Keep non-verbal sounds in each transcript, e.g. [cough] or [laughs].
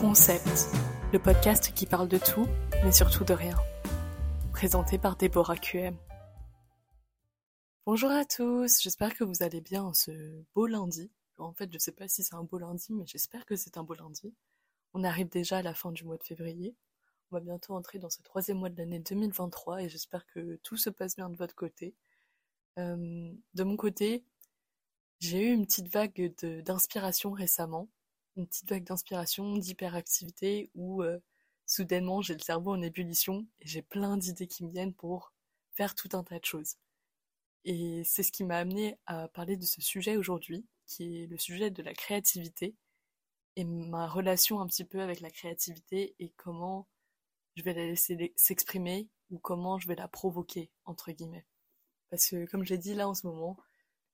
Concept, le podcast qui parle de tout, mais surtout de rien. Présenté par Déborah QM. Bonjour à tous, j'espère que vous allez bien ce beau lundi. En fait, je sais pas si c'est un beau lundi, mais j'espère que c'est un beau lundi. On arrive déjà à la fin du mois de février. On va bientôt entrer dans ce troisième mois de l'année 2023 et j'espère que tout se passe bien de votre côté. Euh, de mon côté, j'ai eu une petite vague d'inspiration récemment une petite vague d'inspiration, d'hyperactivité où euh, soudainement j'ai le cerveau en ébullition et j'ai plein d'idées qui me viennent pour faire tout un tas de choses. Et c'est ce qui m'a amené à parler de ce sujet aujourd'hui, qui est le sujet de la créativité et ma relation un petit peu avec la créativité et comment je vais la laisser s'exprimer ou comment je vais la provoquer, entre guillemets. Parce que comme j'ai dit là en ce moment,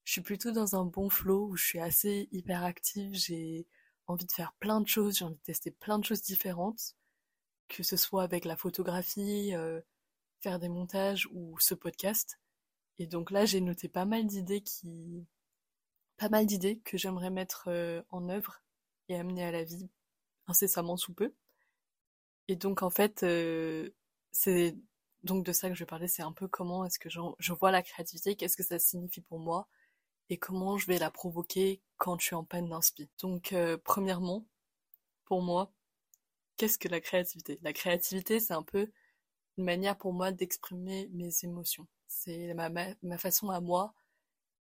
je suis plutôt dans un bon flow où je suis assez hyperactive, j'ai envie de faire plein de choses, j'ai envie de tester plein de choses différentes, que ce soit avec la photographie, euh, faire des montages ou ce podcast. Et donc là, j'ai noté pas mal d'idées qui, pas mal d'idées que j'aimerais mettre euh, en œuvre et amener à la vie incessamment sous peu. Et donc en fait, euh, c'est donc de ça que je vais parler, c'est un peu comment est-ce que je vois la créativité, qu'est-ce que ça signifie pour moi, et comment je vais la provoquer quand je suis en panne d'inspi. Donc, euh, premièrement, pour moi, qu'est-ce que la créativité? La créativité, c'est un peu une manière pour moi d'exprimer mes émotions. C'est ma, façon à moi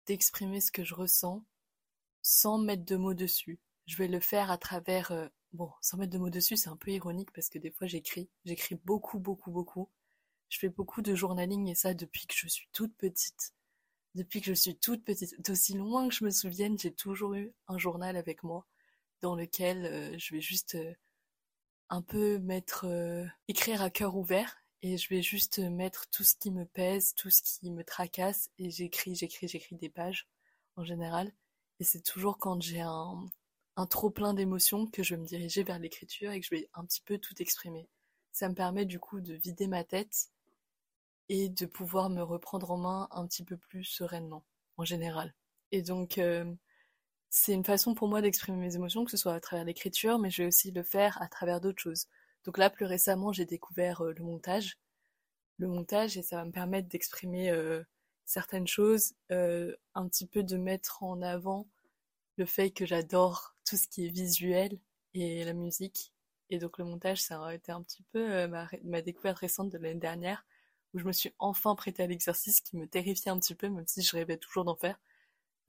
d'exprimer ce que je ressens sans mettre de mots dessus. Je vais le faire à travers... Euh, bon, sans mettre de mots dessus, c'est un peu ironique parce que des fois j'écris. J'écris beaucoup, beaucoup, beaucoup. Je fais beaucoup de journaling et ça depuis que je suis toute petite. Depuis que je suis toute petite, d'aussi loin que je me souvienne, j'ai toujours eu un journal avec moi dans lequel euh, je vais juste euh, un peu mettre euh, écrire à cœur ouvert et je vais juste mettre tout ce qui me pèse, tout ce qui me tracasse et j'écris, j'écris, j'écris des pages en général et c'est toujours quand j'ai un, un trop plein d'émotions que je vais me diriger vers l'écriture et que je vais un petit peu tout exprimer. Ça me permet du coup de vider ma tête et de pouvoir me reprendre en main un petit peu plus sereinement, en général. Et donc, euh, c'est une façon pour moi d'exprimer mes émotions, que ce soit à travers l'écriture, mais je vais aussi le faire à travers d'autres choses. Donc là, plus récemment, j'ai découvert euh, le montage. Le montage, et ça va me permettre d'exprimer euh, certaines choses, un petit peu de mettre en avant le fait que j'adore tout ce qui est visuel et la musique. Et donc le montage, ça a été un petit peu ma découverte récente de l'année dernière où je me suis enfin prêtée à l'exercice qui me terrifiait un petit peu, même si je rêvais toujours d'en faire.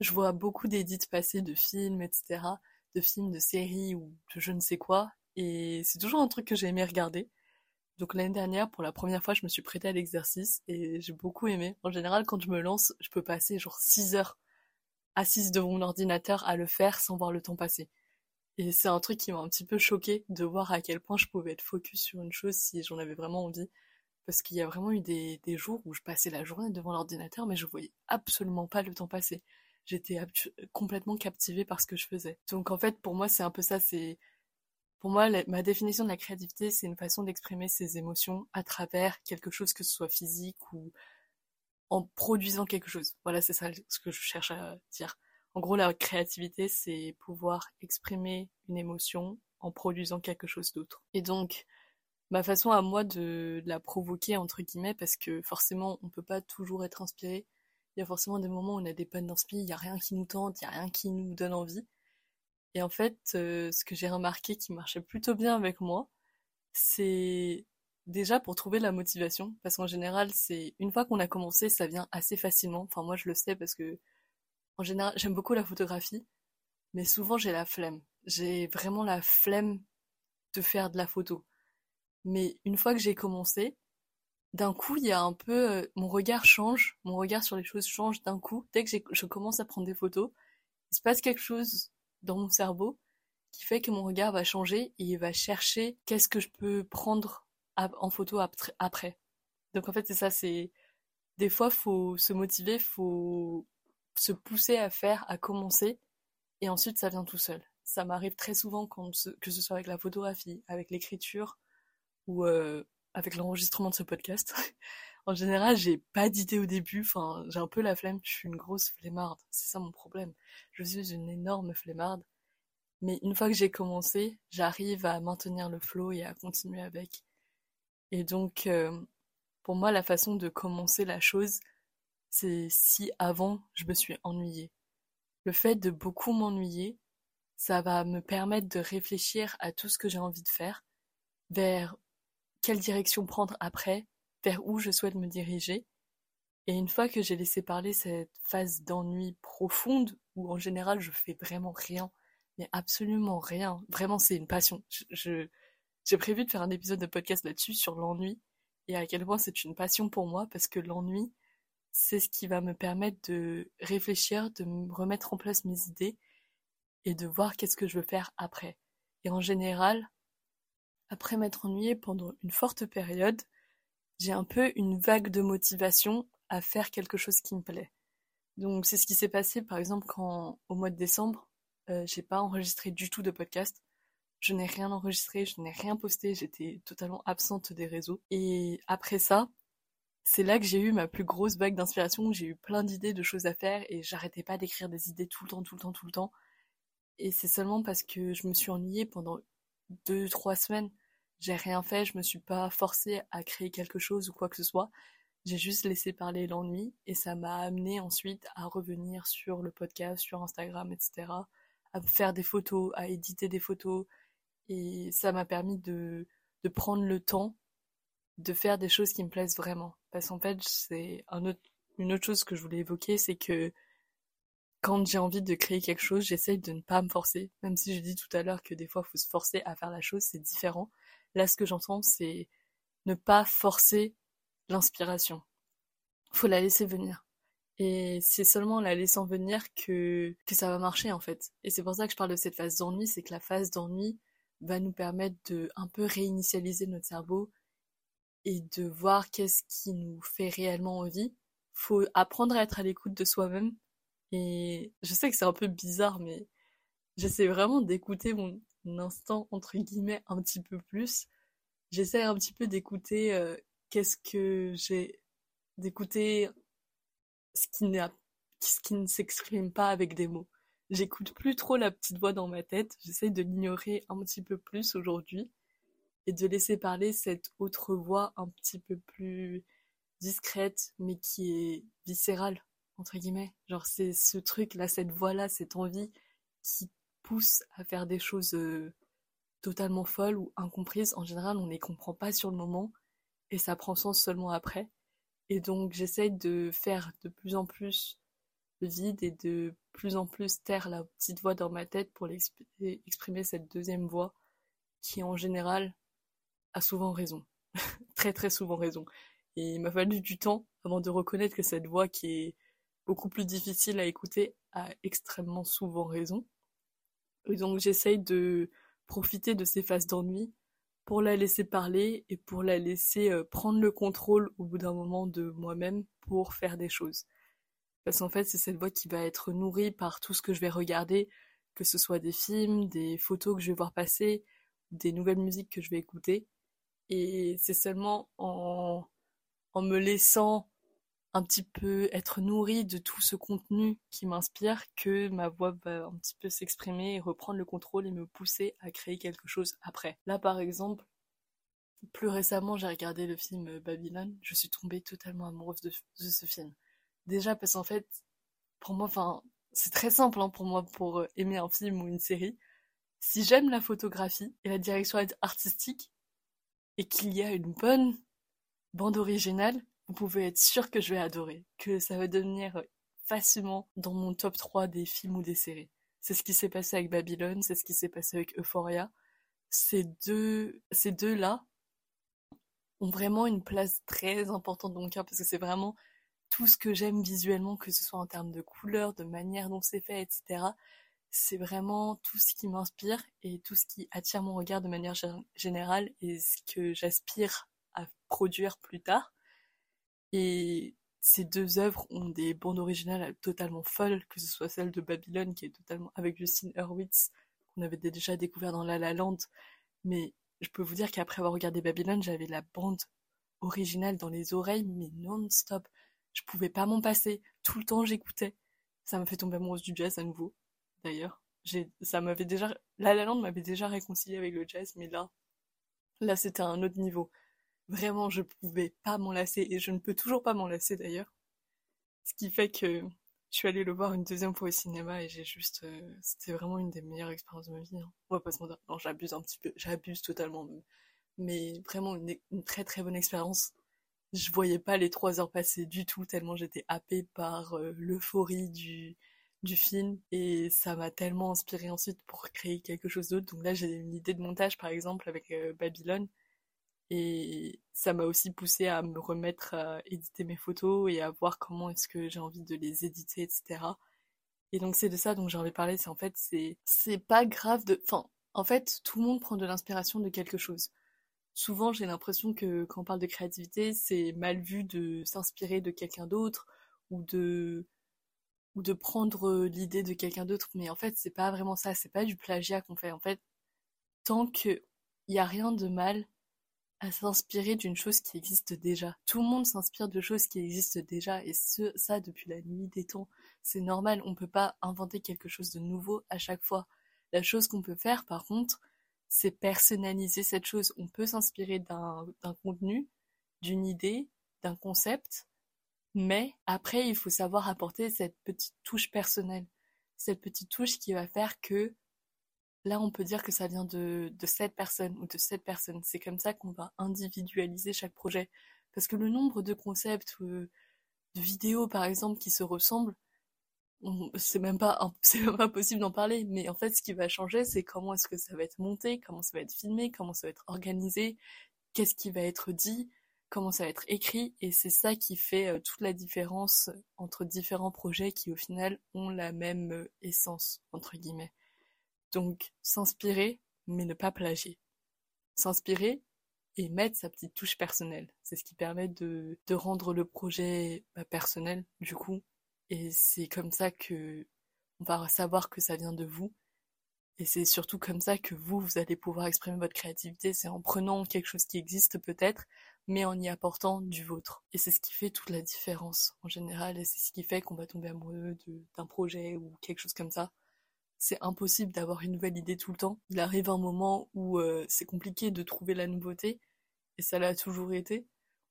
Je vois beaucoup d'édits passer de films, etc., de films, de séries ou de je ne sais quoi, et c'est toujours un truc que j'ai aimé regarder. Donc l'année dernière, pour la première fois, je me suis prêtée à l'exercice et j'ai beaucoup aimé. En général, quand je me lance, je peux passer genre 6 heures assise devant mon ordinateur à le faire sans voir le temps passer. Et c'est un truc qui m'a un petit peu choqué de voir à quel point je pouvais être focus sur une chose si j'en avais vraiment envie parce qu'il y a vraiment eu des, jours où je passais la journée devant l'ordinateur, mais je voyais absolument pas le temps passer. J'étais complètement captivée par ce que je faisais. Donc en fait, pour moi, c'est un peu ça. C'est pour moi, ma définition de la créativité, c'est une façon d'exprimer ses émotions à travers quelque chose, que ce soit physique ou en produisant quelque chose. Voilà, c'est ça ce que je cherche à dire. En gros, la créativité, c'est pouvoir exprimer une émotion en produisant quelque chose d'autre. Et donc, ma façon à moi de, la provoquer entre guillemets parce que forcément on peut pas toujours être inspiré. Il y a forcément des moments où on a des pannes d'inspiration, il y a rien qui nous tente, il y a rien qui nous donne envie. Et en fait, euh, ce que j'ai remarqué qui marchait plutôt bien avec moi, c'est déjà pour trouver la motivation parce qu'en général, c'est une fois qu'on a commencé, ça vient assez facilement. Enfin moi je le sais parce que en général, j'aime beaucoup la photographie, mais souvent j'ai la flemme. J'ai vraiment la flemme de faire de la photo. Mais une fois que j'ai commencé, d'un coup, il y a un peu, euh, mon regard change, mon regard sur les choses change d'un coup. Dès que je commence à prendre des photos, il se passe quelque chose dans mon cerveau qui fait que mon regard va changer et il va chercher qu'est-ce que je peux prendre en photo après. Donc en fait, c'est ça, c'est des fois faut se motiver, faut se pousser à faire, à commencer, et ensuite ça vient tout seul. Ça m'arrive très souvent que ce soit avec la photographie, avec l'écriture, ou euh, avec l'enregistrement de ce podcast. [laughs] en général, j'ai pas d'idée au début. Enfin, j'ai un peu la flemme. Je suis une grosse flemmarde. C'est ça mon problème. Je suis une énorme flemmarde. Mais une fois que j'ai commencé, j'arrive à maintenir le flow et à continuer avec. Et donc, euh, pour moi, la façon de commencer la chose, c'est si avant je me suis ennuyée. Le fait de beaucoup m'ennuyer, ça va me permettre de réfléchir à tout ce que j'ai envie de faire, vers quelle direction prendre après, vers où je souhaite me diriger. Et une fois que j'ai laissé parler cette phase d'ennui profonde, où en général je fais vraiment rien, mais absolument rien, vraiment c'est une passion. J'ai prévu de faire un épisode de podcast là-dessus sur l'ennui et à quel point c'est une passion pour moi parce que l'ennui, c'est ce qui va me permettre de réfléchir, de me remettre en place mes idées et de voir qu'est-ce que je veux faire après. Et en général, après m'être ennuyée pendant une forte période, j'ai un peu une vague de motivation à faire quelque chose qui me plaît. Donc c'est ce qui s'est passé par exemple quand au mois de décembre, euh, j'ai pas enregistré du tout de podcast. Je n'ai rien enregistré, je n'ai rien posté, j'étais totalement absente des réseaux. Et après ça, c'est là que j'ai eu ma plus grosse vague d'inspiration, où j'ai eu plein d'idées de choses à faire et j'arrêtais pas d'écrire des idées tout le temps, tout le temps, tout le temps. Et c'est seulement parce que je me suis ennuyée pendant deux, trois semaines. J'ai rien fait, je me suis pas forcée à créer quelque chose ou quoi que ce soit. J'ai juste laissé parler l'ennui et ça m'a amené ensuite à revenir sur le podcast, sur Instagram, etc. À faire des photos, à éditer des photos. Et ça m'a permis de, prendre le temps de faire des choses qui me plaisent vraiment. Parce qu'en fait, c'est une autre chose que je voulais évoquer, c'est que quand j'ai envie de créer quelque chose, j'essaye de ne pas me forcer. Même si j'ai dit tout à l'heure que des fois, il faut se forcer à faire la chose, c'est différent. Là, ce que j'entends, c'est ne pas forcer l'inspiration. Faut la laisser venir. Et c'est seulement en la laissant venir que, que ça va marcher, en fait. Et c'est pour ça que je parle de cette phase d'ennui, c'est que la phase d'ennui va nous permettre de un peu réinitialiser notre cerveau, et de voir qu'est-ce qui nous fait réellement envie. Faut apprendre à être à l'écoute de soi-même. Et je sais que c'est un peu bizarre, mais j'essaie vraiment d'écouter mon instant, entre guillemets, un petit peu plus. J'essaie un petit peu d'écouter euh, qu'est-ce que j'ai, d'écouter ce qui, ce qui ne s'exprime pas avec des mots. J'écoute plus trop la petite voix dans ma tête, j'essaie de l'ignorer un petit peu plus aujourd'hui et de laisser parler cette autre voix un petit peu plus discrète, mais qui est viscérale, entre guillemets. Genre, c'est ce truc-là, cette voix-là, cette envie qui pousse à faire des choses euh, totalement folles ou incomprises. En général, on ne les comprend pas sur le moment et ça prend sens seulement après. Et donc, j'essaye de faire de plus en plus vide et de plus en plus taire la petite voix dans ma tête pour exprimer cette deuxième voix qui, en général, a souvent raison. [laughs] très très souvent raison. Et il m'a fallu du temps avant de reconnaître que cette voix qui est beaucoup plus difficile à écouter a extrêmement souvent raison. Donc j'essaye de profiter de ces phases d'ennui pour la laisser parler et pour la laisser euh, prendre le contrôle au bout d'un moment de moi-même pour faire des choses. Parce qu'en fait, c'est cette voix qui va être nourrie par tout ce que je vais regarder, que ce soit des films, des photos que je vais voir passer, des nouvelles musiques que je vais écouter. Et c'est seulement en, en me laissant un petit peu être nourrie de tout ce contenu qui m'inspire que ma voix va un petit peu s'exprimer et reprendre le contrôle et me pousser à créer quelque chose après. Là par exemple, plus récemment j'ai regardé le film Babylone, je suis tombée totalement amoureuse de, ce film. Déjà parce qu'en fait, pour moi, enfin, c'est très simple hein, pour moi pour aimer un film ou une série. Si j'aime la photographie et la direction artistique, et qu'il y a une bonne bande originale, vous pouvez être sûr que je vais adorer, que ça va devenir facilement dans mon top 3 des films ou des séries. C'est ce qui s'est passé avec Babylone, c'est ce qui s'est passé avec Euphoria. Ces deux, ces deux-là ont vraiment une place très importante dans mon cœur parce que c'est vraiment tout ce que j'aime visuellement, que ce soit en termes de couleurs, de manière dont c'est fait, etc c'est vraiment tout ce qui m'inspire et tout ce qui attire mon regard de manière générale et ce que j'aspire à produire plus tard. Et ces deux œuvres ont des bandes originales totalement folles, que ce soit celle de Babylone qui est totalement avec Justin Hurwitz qu'on avait déjà découvert dans La La Land, mais je peux vous dire qu'après avoir regardé Babylone, j'avais la bande originale dans les oreilles, mais non-stop. Je pouvais pas m'en passer. Tout le temps, j'écoutais. Ça m'a fait tomber amoureuse du jazz à nouveau d'ailleurs. ça m'avait déjà, La La Land m'avait déjà réconcilié avec le jazz, mais là, là, c'était un autre niveau. Vraiment, je pouvais pas m'en lasser, et je ne peux toujours pas m'en lasser d'ailleurs. Ce qui fait que je suis allée le voir une deuxième fois au cinéma et j'ai juste, euh, c'était vraiment une des meilleures expériences de ma vie. Hein. On va pas se mentir, non, j'abuse un petit peu, j'abuse totalement, mais vraiment une, très très bonne expérience je voyais pas les trois heures passer du tout tellement j'étais happée par euh, l'euphorie du film et ça m'a tellement inspiré ensuite pour créer quelque chose d'autre. Donc là j'ai une idée de montage par exemple avec euh, Babylone et ça m'a aussi poussé à me remettre à éditer mes photos et à voir comment est-ce que j'ai envie de les éditer etc. Et donc c'est de ça dont j'ai envie de parler, c'est en fait c'est pas grave de enfin en fait tout le monde prend de l'inspiration de quelque chose souvent j'ai l'impression que quand on parle de créativité, c'est mal vu de s'inspirer de quelqu'un d'autre ou de ou de prendre l'idée de quelqu'un d'autre, mais en fait c'est pas vraiment ça, c'est pas du plagiat qu'on fait. En fait, tant que y a rien de mal à s'inspirer d'une chose qui existe déjà. Tout le monde s'inspire de choses qui existent déjà et ce, ça depuis la nuit des temps. C'est normal, on peut pas inventer quelque chose de nouveau à chaque fois. La chose qu'on peut faire par contre, c'est personnaliser cette chose. On peut s'inspirer d'un contenu, d'une idée, d'un concept, mais après, il faut savoir apporter cette petite touche personnelle. Cette petite touche qui va faire que là, on peut dire que ça vient de, de cette personne ou de cette personne. C'est comme ça qu'on va individualiser chaque projet. Parce que le nombre de concepts, de vidéos par exemple, qui se ressemblent, c'est même pas [laughs] c'est même pas possible d'en parler mais en fait ce qui va changer c'est comment est-ce que ça va être monté comment ça va être filmé comment ça va être organisé qu'est-ce qui va être dit comment ça va être écrit et c'est ça qui fait euh, toute la différence entre différents projets qui au final ont la même euh, essence entre guillemets donc s'inspirer mais ne pas plagier s'inspirer et mettre sa petite touche personnelle c'est ce qui permet de, rendre le projet bah, personnel du coup et c'est comme ça que on va savoir que ça vient de vous. Et c'est surtout comme ça que vous, vous allez pouvoir exprimer votre créativité. C'est en prenant quelque chose qui existe peut-être, mais en y apportant du vôtre. Et c'est ce qui fait toute la différence en général. Et c'est ce qui fait qu'on va tomber amoureux d'un projet ou quelque chose comme ça. C'est impossible d'avoir une nouvelle idée tout le temps. Il arrive un moment où euh, c'est compliqué de trouver la nouveauté. Et ça l'a toujours été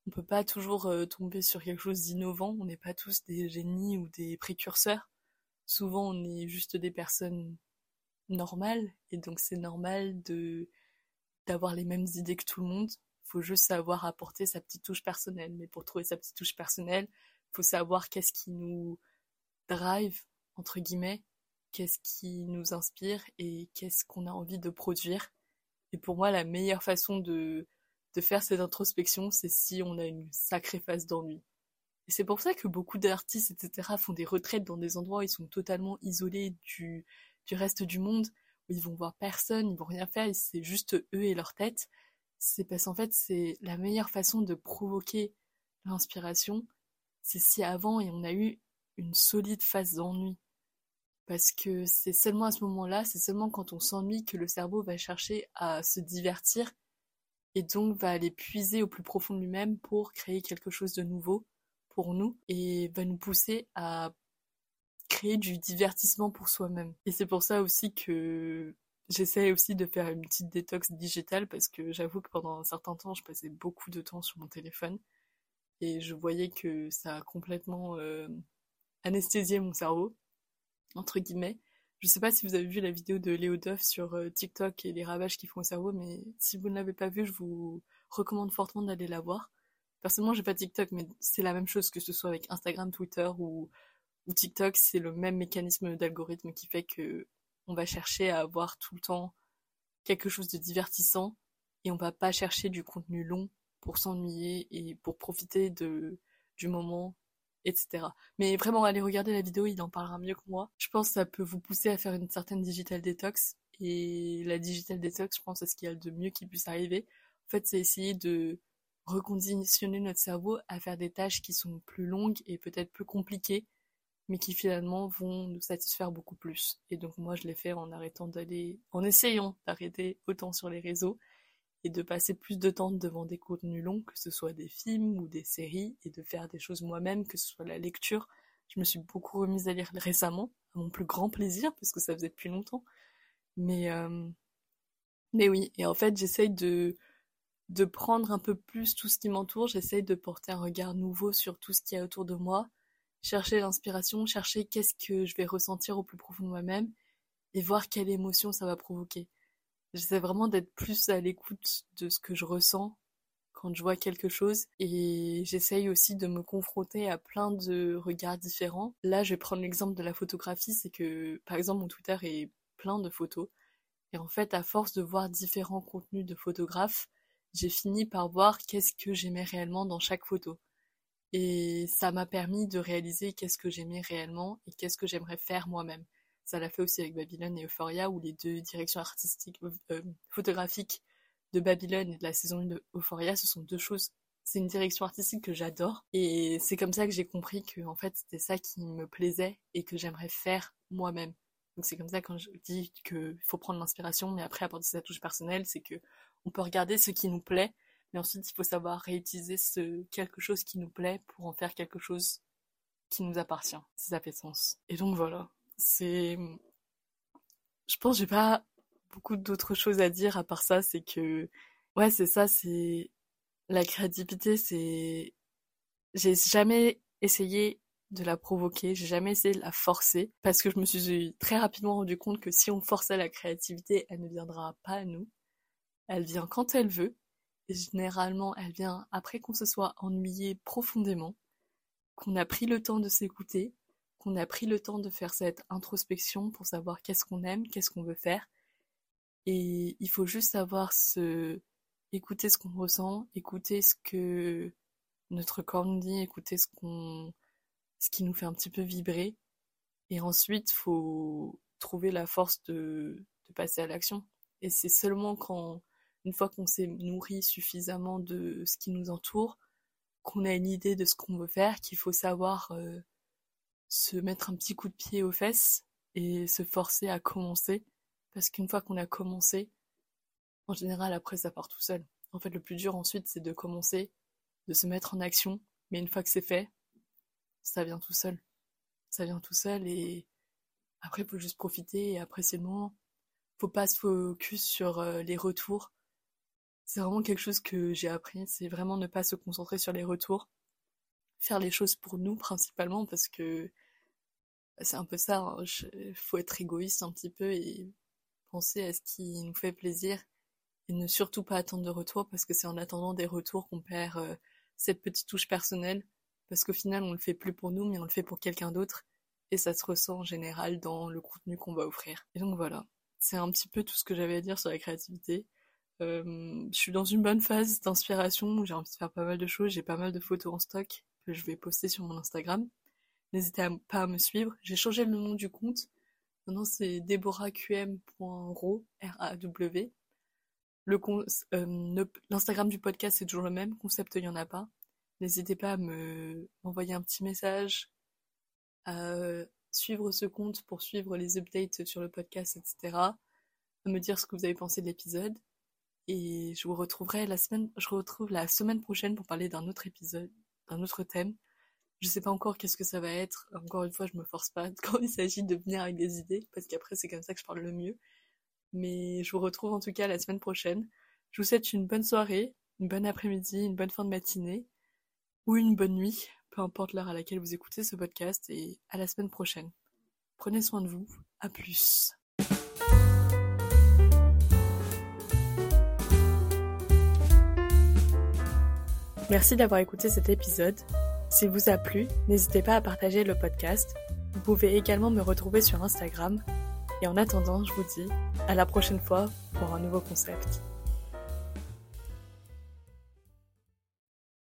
on peut pas toujours euh, tomber sur quelque chose d'innovant. On n'est pas tous des génies ou des précurseurs. Souvent, on est juste des personnes normales, et donc c'est normal de d'avoir les mêmes idées que tout le monde. Il faut juste savoir apporter sa petite touche personnelle. Mais pour trouver sa petite touche personnelle, il faut savoir qu'est-ce qui nous drive entre guillemets, qu'est-ce qui nous inspire et qu'est-ce qu'on a envie de produire. Et pour moi, la meilleure façon de faire cette introspection, c'est si on a une sacrée phase d'ennui. Et c'est pour ça que beaucoup d'artistes, etc., font des retraites dans des endroits où ils sont totalement isolés du, du reste du monde, où ils vont voir personne, ils vont rien faire, c'est juste eux et leur tête. C'est parce qu'en fait, c'est la meilleure façon de provoquer l'inspiration, c'est si avant et on a eu une solide phase d'ennui. Parce que c'est seulement à ce moment-là, c'est seulement quand on s'ennuie que le cerveau va chercher à se divertir et donc va aller puiser au plus profond de lui-même pour créer quelque chose de nouveau pour nous et va nous pousser à créer du divertissement pour soi-même. Et c'est pour ça aussi que j'essaie aussi de faire une petite détox digitale parce que j'avoue que pendant un certain temps, je passais beaucoup de temps sur mon téléphone et je voyais que ça a complètement euh, anesthésié mon cerveau, entre guillemets. Je sais pas si vous avez vu la vidéo de Léo Duff sur euh, TikTok et les ravages qu'ils font au cerveau, mais si vous ne l'avez pas vue, je vous recommande fortement d'aller la voir. Personnellement, j'ai pas TikTok, mais c'est la même chose que ce soit avec Instagram, Twitter ou, ou TikTok, c'est le même mécanisme d'algorithme qui fait que on va chercher à avoir tout le temps quelque chose de divertissant et on va pas chercher du contenu long pour s'ennuyer et pour profiter de, du moment etc. Mais vraiment, allez regarder la vidéo, il en parlera mieux que moi. Je pense que ça peut vous pousser à faire une certaine digital detox. Et la digital detox, je pense, c'est ce qu'il y a de mieux qui puisse arriver. En fait, c'est essayer de reconditionner notre cerveau à faire des tâches qui sont plus longues et peut-être plus compliquées, mais qui finalement vont nous satisfaire beaucoup plus. Et donc moi, je l'ai fait en arrêtant d'aller, en essayant d'arrêter autant sur les réseaux et de passer plus de temps devant des contenus longs, que ce soit des films ou des séries, et de faire des choses moi-même, que ce soit la lecture. Je me suis beaucoup remise à lire récemment, à mon plus grand plaisir, parce que ça faisait depuis longtemps. Mais, euh, mais oui, et en fait, j'essaye de, de prendre un peu plus tout ce qui m'entoure, j'essaye de porter un regard nouveau sur tout ce qu'il y a autour de moi, chercher l'inspiration, chercher qu'est-ce que je vais ressentir au plus profond de moi-même, et voir quelle émotion ça va provoquer. J'essaie vraiment d'être plus à l'écoute de ce que je ressens quand je vois quelque chose et j'essaye aussi de me confronter à plein de regards différents. Là, je vais prendre l'exemple de la photographie, c'est que par exemple mon Twitter est plein de photos et en fait à force de voir différents contenus de photographes, j'ai fini par voir qu'est-ce que j'aimais réellement dans chaque photo. Et ça m'a permis de réaliser qu'est-ce que j'aimais réellement et qu'est-ce que j'aimerais faire moi-même. Ça l'a fait aussi avec Babylone et Euphoria, où les deux directions artistiques, euh, photographiques de Babylone et de la saison 1 de Euphoria, ce sont deux choses. C'est une direction artistique que j'adore. Et c'est comme ça que j'ai compris que, en fait, c'était ça qui me plaisait et que j'aimerais faire moi-même. Donc c'est comme ça quand je dis qu'il faut prendre l'inspiration, mais après apporter sa touche personnelle, c'est que on peut regarder ce qui nous plaît, mais ensuite il faut savoir réutiliser ce quelque chose qui nous plaît pour en faire quelque chose qui nous appartient, si ça fait sens. Et donc voilà, c'est... Je pense que j'ai pas beaucoup d'autres choses à dire à part ça, c'est que... Ouais, c'est ça, c'est... La créativité, c'est... J'ai jamais essayé de la provoquer, j'ai jamais essayé de la forcer, parce que je me suis très rapidement rendu compte que si on forçait la créativité, elle ne viendra pas à nous. Elle vient quand elle veut, et généralement elle vient après qu'on se soit ennuyé profondément, qu'on a pris le temps de s'écouter, qu'on a pris le temps de faire cette introspection pour savoir qu'est-ce qu'on aime, qu'est-ce qu'on veut faire. Et il faut juste savoir se écouter ce qu'on ressent, écouter ce que notre corps nous dit, écouter ce qu'on ce qui nous fait un petit peu vibrer. Et ensuite, faut trouver la force de, passer à l'action. Et c'est seulement quand, une fois qu'on s'est nourri suffisamment de ce qui nous entoure, qu'on a une idée de ce qu'on veut faire, qu'il faut savoir euh, se mettre un petit coup de pied aux fesses et se forcer à commencer. Parce qu'une fois qu'on a commencé, en général, après, ça part tout seul. En fait, le plus dur ensuite, c'est de commencer, de se mettre en action. Mais une fois que c'est fait, ça vient tout seul. Ça vient tout seul et après, il faut juste profiter et apprécier le moment. Faut pas se focus sur euh, les retours. C'est vraiment quelque chose que j'ai appris. C'est vraiment ne pas se concentrer sur les retours. Faire les choses pour nous principalement parce que c'est un peu ça, il hein. faut être égoïste un petit peu et penser à ce qui nous fait plaisir et ne surtout pas attendre de retour parce que c'est en attendant des retours qu'on perd euh, cette petite touche personnelle parce qu'au final on le fait plus pour nous mais on le fait pour quelqu'un d'autre et ça se ressent en général dans le contenu qu'on va offrir. Et donc voilà, c'est un petit peu tout ce que j'avais à dire sur la créativité. Euh, je suis dans une bonne phase d'inspiration j'ai envie de faire pas mal de choses, j'ai pas mal de photos en stock je vais poster sur mon Instagram. N'hésitez pas à me suivre. J'ai changé le nom du compte. Maintenant, c'est deborahqm.ro, R-A-W. Euh, l'Instagram du podcast, c'est toujours le même. Concept, il n'y en a pas. N'hésitez pas à me, m'envoyer un petit message, à suivre ce compte pour suivre les updates sur le podcast, etc. À me dire ce que vous avez pensé de l'épisode. Et je vous retrouverai la semaine, je retrouve la semaine prochaine pour parler d'un autre épisode, d'un autre thème. Je sais pas encore qu'est-ce que ça va être. Encore une fois, je me force pas [laughs] quand il s'agit de venir avec des idées, parce qu'après c'est comme ça que je parle le mieux. Mais je vous retrouve en tout cas la semaine prochaine. Je vous souhaite une bonne soirée, une bonne après-midi, une bonne fin de matinée, ou une bonne nuit, peu importe l'heure à laquelle vous écoutez ce podcast, et à la semaine prochaine. Prenez soin de vous, à plus. Merci d'avoir écouté cet épisode. S'il vous a plu, n'hésitez pas à partager le podcast. Vous pouvez également me retrouver sur Instagram. Et en attendant, je vous dis à la prochaine fois pour un nouveau concept.